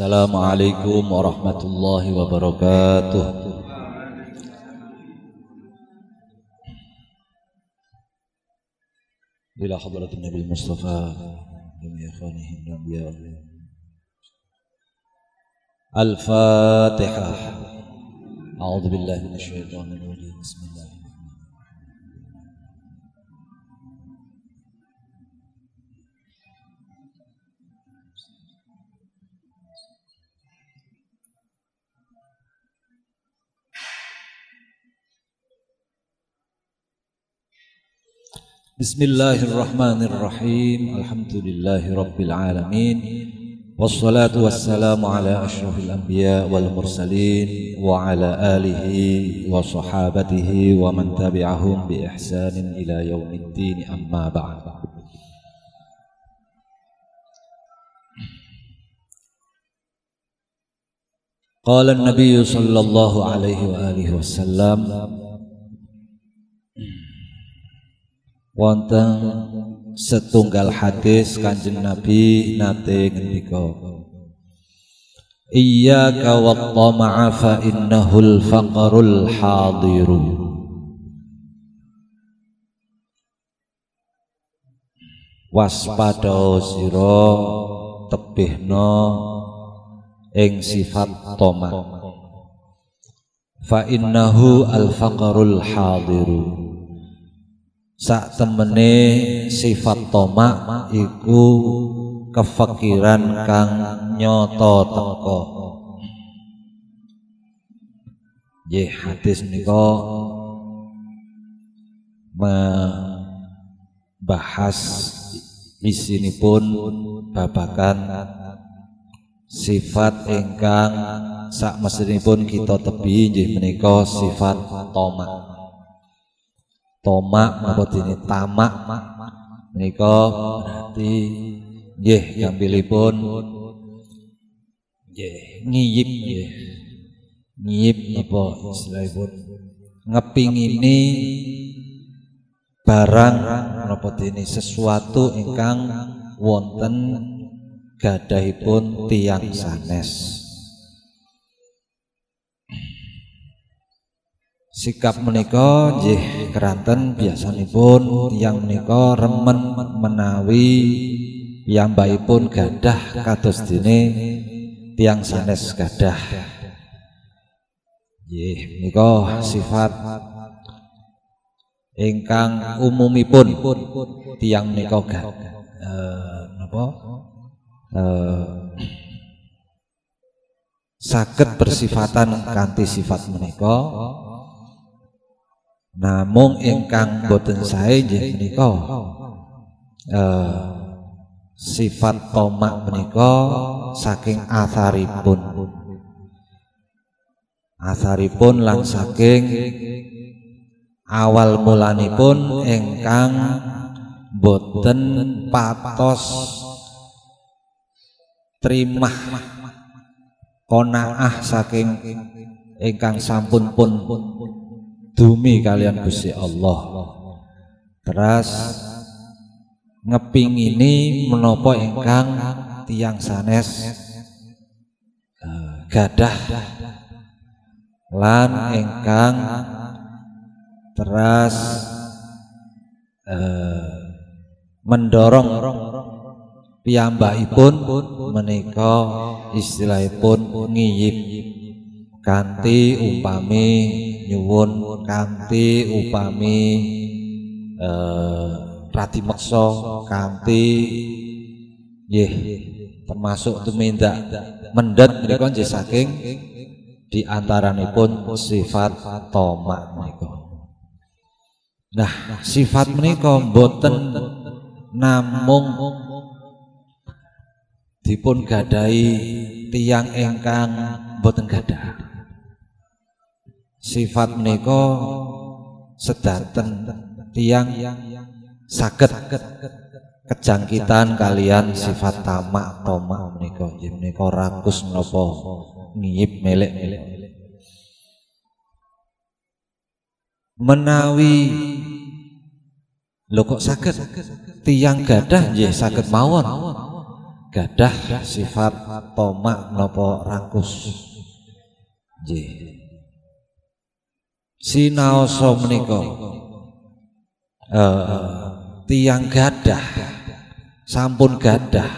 Assalamualaikum warahmatullahi wabarakatuh. إلى حضرة النبي المصطفى جميع إخوانه الأنبياء. الفاتحة. أعوذ بالله من الشيطان الرجيم. بسم الله. بسم الله الرحمن الرحيم الحمد لله رب العالمين والصلاة والسلام على أشرف الأنبياء والمرسلين وعلى آله وصحابته ومن تبعهم بإحسان إلى يوم الدين أما بعد قال النبي صلى الله عليه وآله وسلم wonten setunggal hadis Kanjeng Nabi nate ngendika Iyyaka wat-tama'a fa innahul faqrul hadiru. Waspada sira tebihna ing sifat tama fa innahu al-faqrul hadiru sak temene sifat tomak iku kefikiran kang nyoto teko. Ye hadis nika membahas isinipun babakan sifat ingkang sak mesinipun kita tebi nggih menika sifat tomak tomak apa dene? Tamak. Menika berarti nggih gampilipun nggih ngiyip nggih. Ngiyip apa istilahipun? Ngepingini barang apa dene? Sesuatu ingkang wonten gadahipun tiang sanes sikap menika nggih keranten biasanipun yang menika remen menawi piyambakipun gadah kados dene tiang sanes gadah. Nggih menika sifat ingkang umumipun tiang menika eh napa? Eh saged bersifatan kanthi sifat menika Namung ingkang boten sae nggih menika eh, sifat tomak menika saking atharipun. Atharipun lan saking awal mulanipun ingkang boten patos trimah konaah saking ingkang sampun pun dumi kalian Gusti Allah. Teras ngepingini menopo ingkang tiang sanes uh, gadah lan ingkang teras uh, mendorong piyambakipun menika istilahipun ngiyip kanthi upami nyuwun kanthi upami eh radi meksa kanthi nggih termasuk tumindak mendhet menika nggih saking di antaranipun sifat tomak menika. Nah sifat menika mboten namung dipun gadai tiang ingkang boten gadah sifat menika sedaten tiang saged kejangkitan kalian sifat tamak tomak menika. Nggih menika rakus menapa ngiyip melek menawi lho kok saged tiang gadah? Nggih saged mawon. Gadah sifat tomak nopo rakus sinaosa menika. Uh, tiang gadah. Sampun gadah.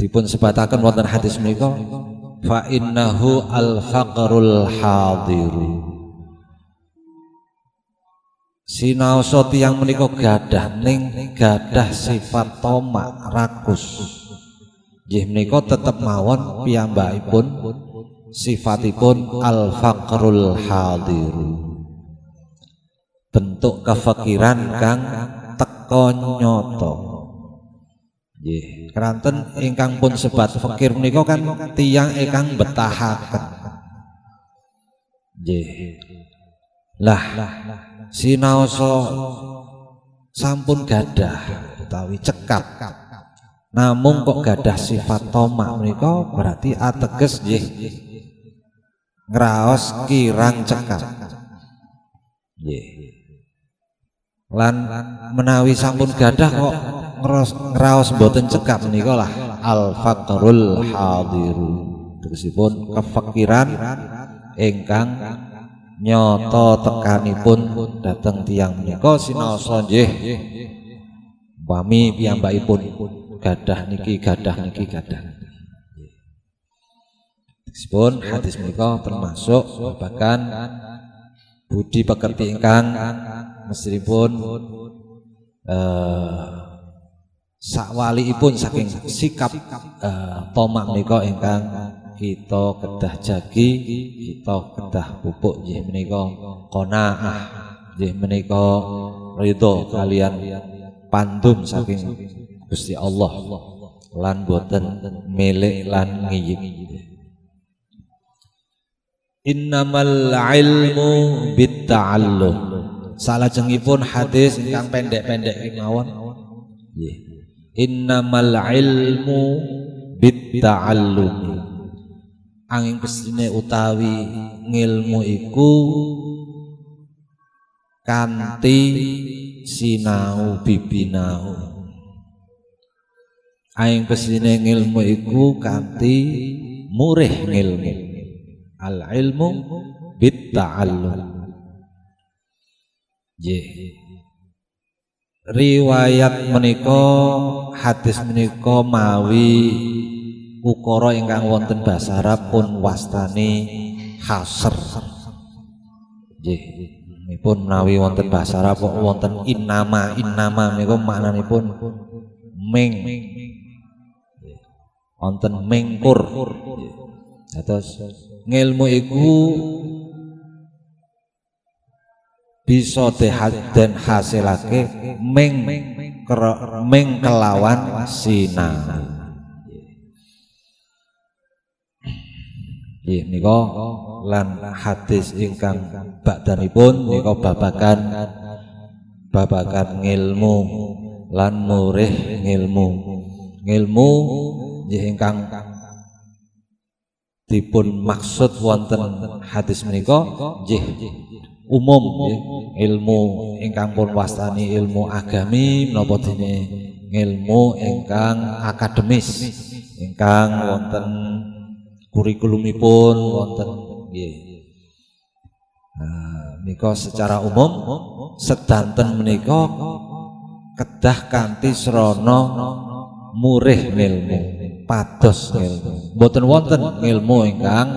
Dipun sebataken wonten hadis menika fa innahu al faqrul hadiru. Sinaosa tiyang menika gadah ning gadah sifat tomak rakus. Nggih menika tetep mawon piyambakipun sifatipun al faqrul hadir. Bentuk kefakiran kang teko nyoto. Nggih, keranten ingkang pun sebat fakir menika kan tiyang ingkang betahaken. Nggih. Lah, sinaosa sampun gadah utawi cekap namun kok gadah sifat tomak menika berarti ateges nggih ngraos kirang cekap nggih lan menawi sampun gadah kok ngraos mboten cekap menika lah. Al faqrul hadiru. Tersipun kefakiran ingkang nyoto tekanipun dateng tiang menika sinaosa nggih. Pami piyambakipun gadah niki gadah niki gadah Meskipun hadis menika termasuk bahkan budi pekerti ingkang meskipun eh, sakwaliipun saking sikap eh, tomak menika ingkang kita kedah jagi kita kedah pupuk nggih menika qanaah nggih menika ridho kalian pandum saking Gusti Allah. Lan boten milik lan ngiyik Innamal ilmu bitta'allum. Salajengipun hadis ingkang pendek-pendek kemawon nggih. Innamal ilmu bitta'allum. Angin pesine utawi ngilmu iku kanti sinau bibinau. Angin pesine ngilmu iku kanti murih ngilmu al ilmu bit ta'allum riwayat menika hadis menika mawi ukara ingkang wonten basa Arab pun wastani hasr nggih pun menawi wonten basa Arab wonten innama innama menika maknanipun ming. Wonten mengkur terus ngilmu iku bisa dan hasilake meng meng kelawan sinau Nggih nika lan hadis ingkang badhanipun nika babagan babagan ngilmu lan murih ngilmu. Ngilmu nggih ingkang dipun maksud wonten hadis menika nggih umum ilmu ingkang pun wastani ilmu agami menapa dene ilmu ingkang akademis ingkang wonten kurikulumipun wonten nggih. Nah, secara umum sedanten menika kedah kanthi srana murih ngilmu, pados ngilmu. Mboten wonten ngilmu ingkang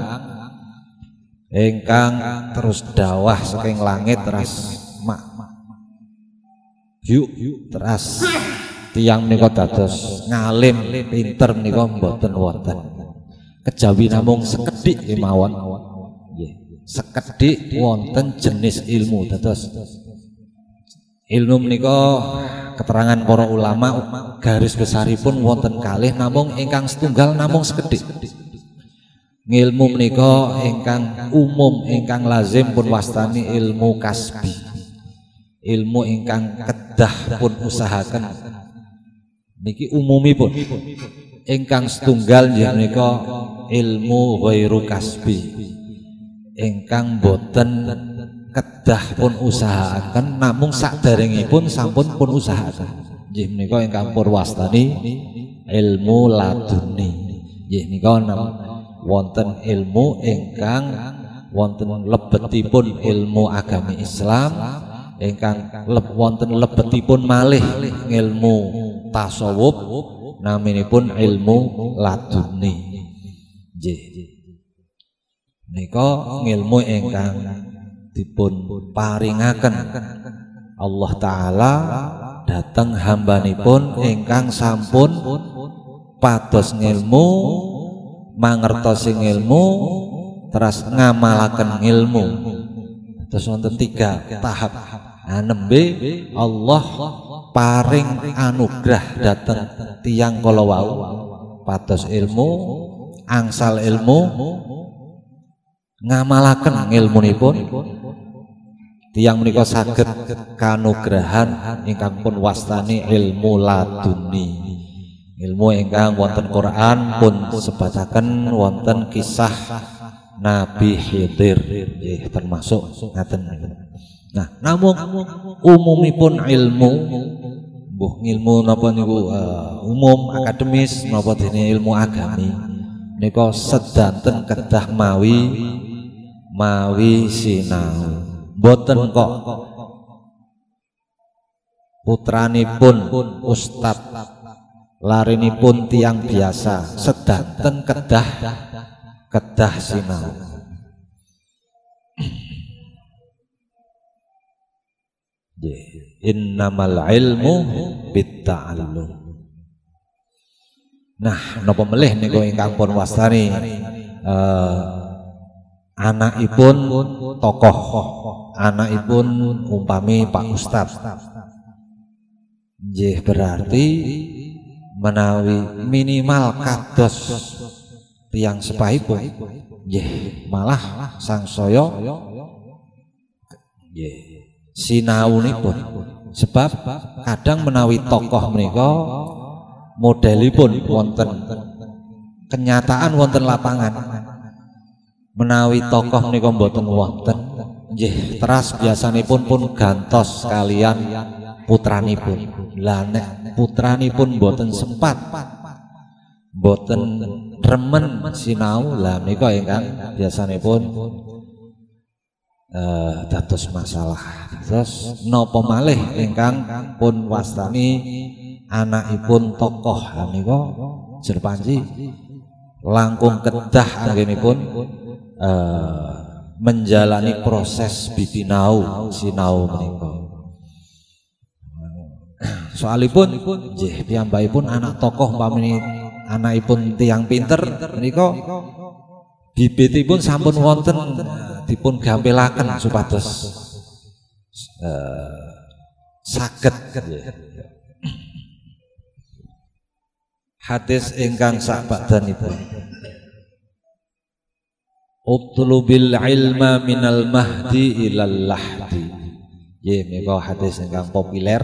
ingkang terus dawah saking langit teras mak. Yuk teras. Tiang menika dados ngalim pinter menika mboten wonten. Kejawi namung sekedik kemawon. Sekedik wonten jenis ilmu dados. Ilmu menika keterangan para ulama garis besaripun wonten kalih namung ingkang setunggal namung sekedik ngilmu menika ingkang umum ingkang lazim pun wastani ilmu kasbi. Ilmu ingkang kedah pun usahakan niki umumipun ingkang setunggal nggih menika ilmu ghairu kasbi. Ingkang boten kedah pun usahakan. Namung pun sampun pun usahakan. Nggih menika ingkang purwastani ilmu laduni. Nggih nika wonten ilmu ingkang wonten lebetipun ilmu agami Islam ingkang leb, wonten lebetipun malih ilmu tasawuf naminipun ilmu laduni. Nggih nika ilmu ingkang dipun paringaken. Allah taala dateng hambanipun ingkang sampun pados ngilmu mangertosi ilmu terus ngamalaken ilmu terus wonten tiga tahap. Nah, nembe Allah paring anugerah dateng tiang kala wau pados ilmu angsal ilmu ngamalaken ilmunipun tiang menika saged kanugrahan ingkang pun wastani ilmu laduni. Ilmu ingkang wonten Quran pun sebataken wonten kisah Nabi Khidir. Eh, termasuk ngaten nah namun umumipun ilmu buh ilmu napa niku uh, umum akademis napa dene ilmu agami nika sedanten kedah mawi mawi sinau boten kok. Putranipun ustad. Larinipun tiang biasa. Sedanten kedah kedah sinau. Innamal ilmu bitta'allum. Nah napa melih niku ingkang pun wastani uh, anakipun tokoh anakipun umpami Pak Ustad. Nggih berarti menawi minimal kados tiang sepahipun nggih malah sang saya nggih sinaunipun. Sebab kadang menawi tokoh menika modelipun wonten kenyataan wonten lapangan. Menawi tokoh menika mboten wonten nggih teras biasanipun pun gantos kalian putranipun. Lah nek putranipun mboten sempat mboten remen sinau lah menika ingkang biasanipun uh, dados masalah. Terus napa malih ingkang pun wastani anakipun tokoh menika jerpanji langkung kedah anggenipun uh, menjalani proses bibinau sinau menika. Soalipun nggih piyambakipun anak tokoh pamini anakipun tiang pinter menika. bibitipun sampun wonten dipun gampelaken supados uh, saged hadis ingkang sak badanipun Utlubil ilma minal mahdi ilal lahdi. Ye meka hadis ingkang populer.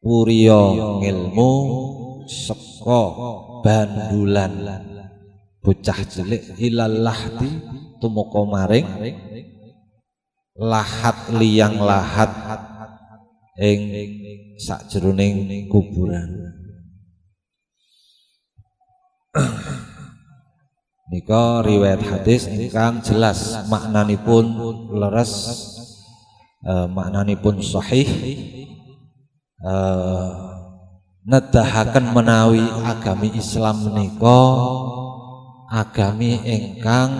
Puriyo ngilmu seko bandulan bocah cilik ilal lahdi tumeka maring lahat liyang lahat ing sakjroning kuburan. Nika riwayat hadis ingkang jelas maknanipun leres uh, maknanipun sahih uh, nedahaken menawi agami Islam menika agami ingkang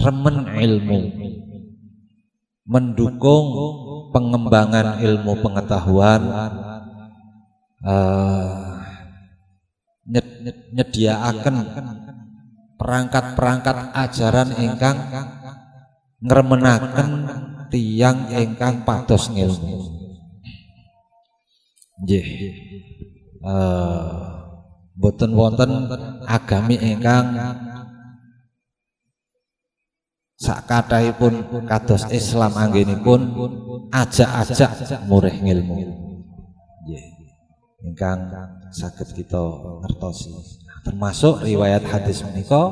remen ilmu mendukung pengembangan ilmu pengetahuan uh, nyediaaken perangkat-perangkat ajaran ingkang ngremenaken tiang ingkang pados ngilmu. Nggih. Eh boten wonten agami ingkang sakatahipun kados Islam anggenipun ajak-ajak murih ngilmu. Ingkang sakit kita ngertosi. Termasuk riwayat hadis menika.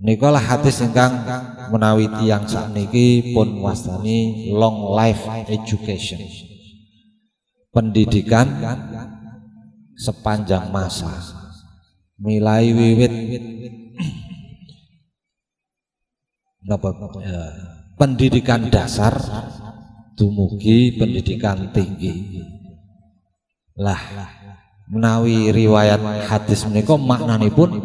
Nikolah hadis ingkang menawi tiang sakniki pun wastani long life education. Pendidikan sepanjang masa. Mulai wiwit. Ya, pendidikan dasar dumugi pendidikan tinggi lah menawi riwayat hadis menika maknanipun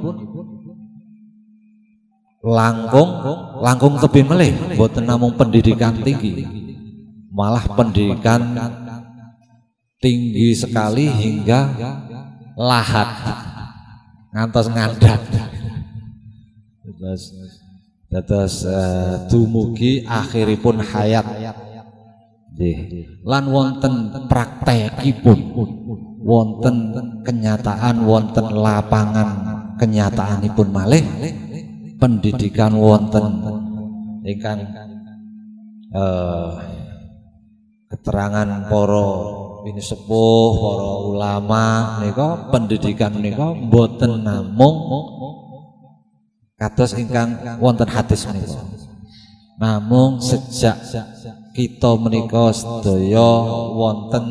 langkung langkung tebih melih boten namung pendidikan tinggi. Malah pendidikan tinggi sekali hingga lahat. Ngantos ngandat terus uh, dumugi akhiripun hayat. Lan wonten praktekipun wonten kenyataan wonten lapangan kenyataanipun malih. Pendidikan wonten ingkang uh, keterangan poro ini sepuh para ulama nika pendidikan nika boten namung kados ingkang wonten hadis menika. Namung sejak kita menika sedaya wonten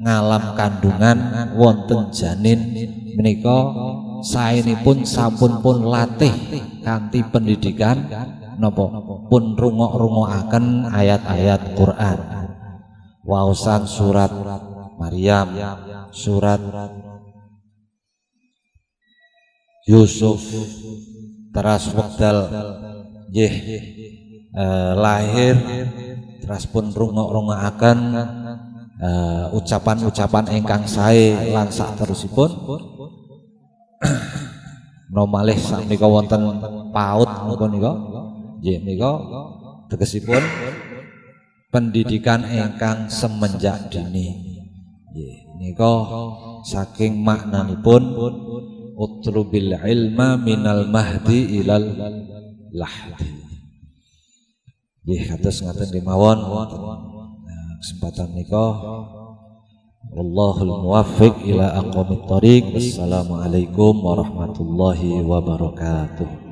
ngalam kandungan wonten janin menika saenipun sampun pun latih kanthi pendidikan napa pun rungok-rungokaken ayat-ayat Quran. Waosan surat Maryam surat Yusuf teras wekdal nggih eh, lahir teras pun rungok-rungokaken eh, ucapan-ucapan ingkang sae lan sak terusipun no malih sakmenika wonten PAUD napa nika? Nggih nika tegesipun pendidikan ingkang semenjak dini. Nggih nika saking maknanipun utlubil ilma minal mahdi ilal lahdi. Nggih kados ngaten kemawon kesempatan nika Wallahul muwaffiq ila aqwamit thariq. Wassalamualaikum warahmatullahi wabarakatuh.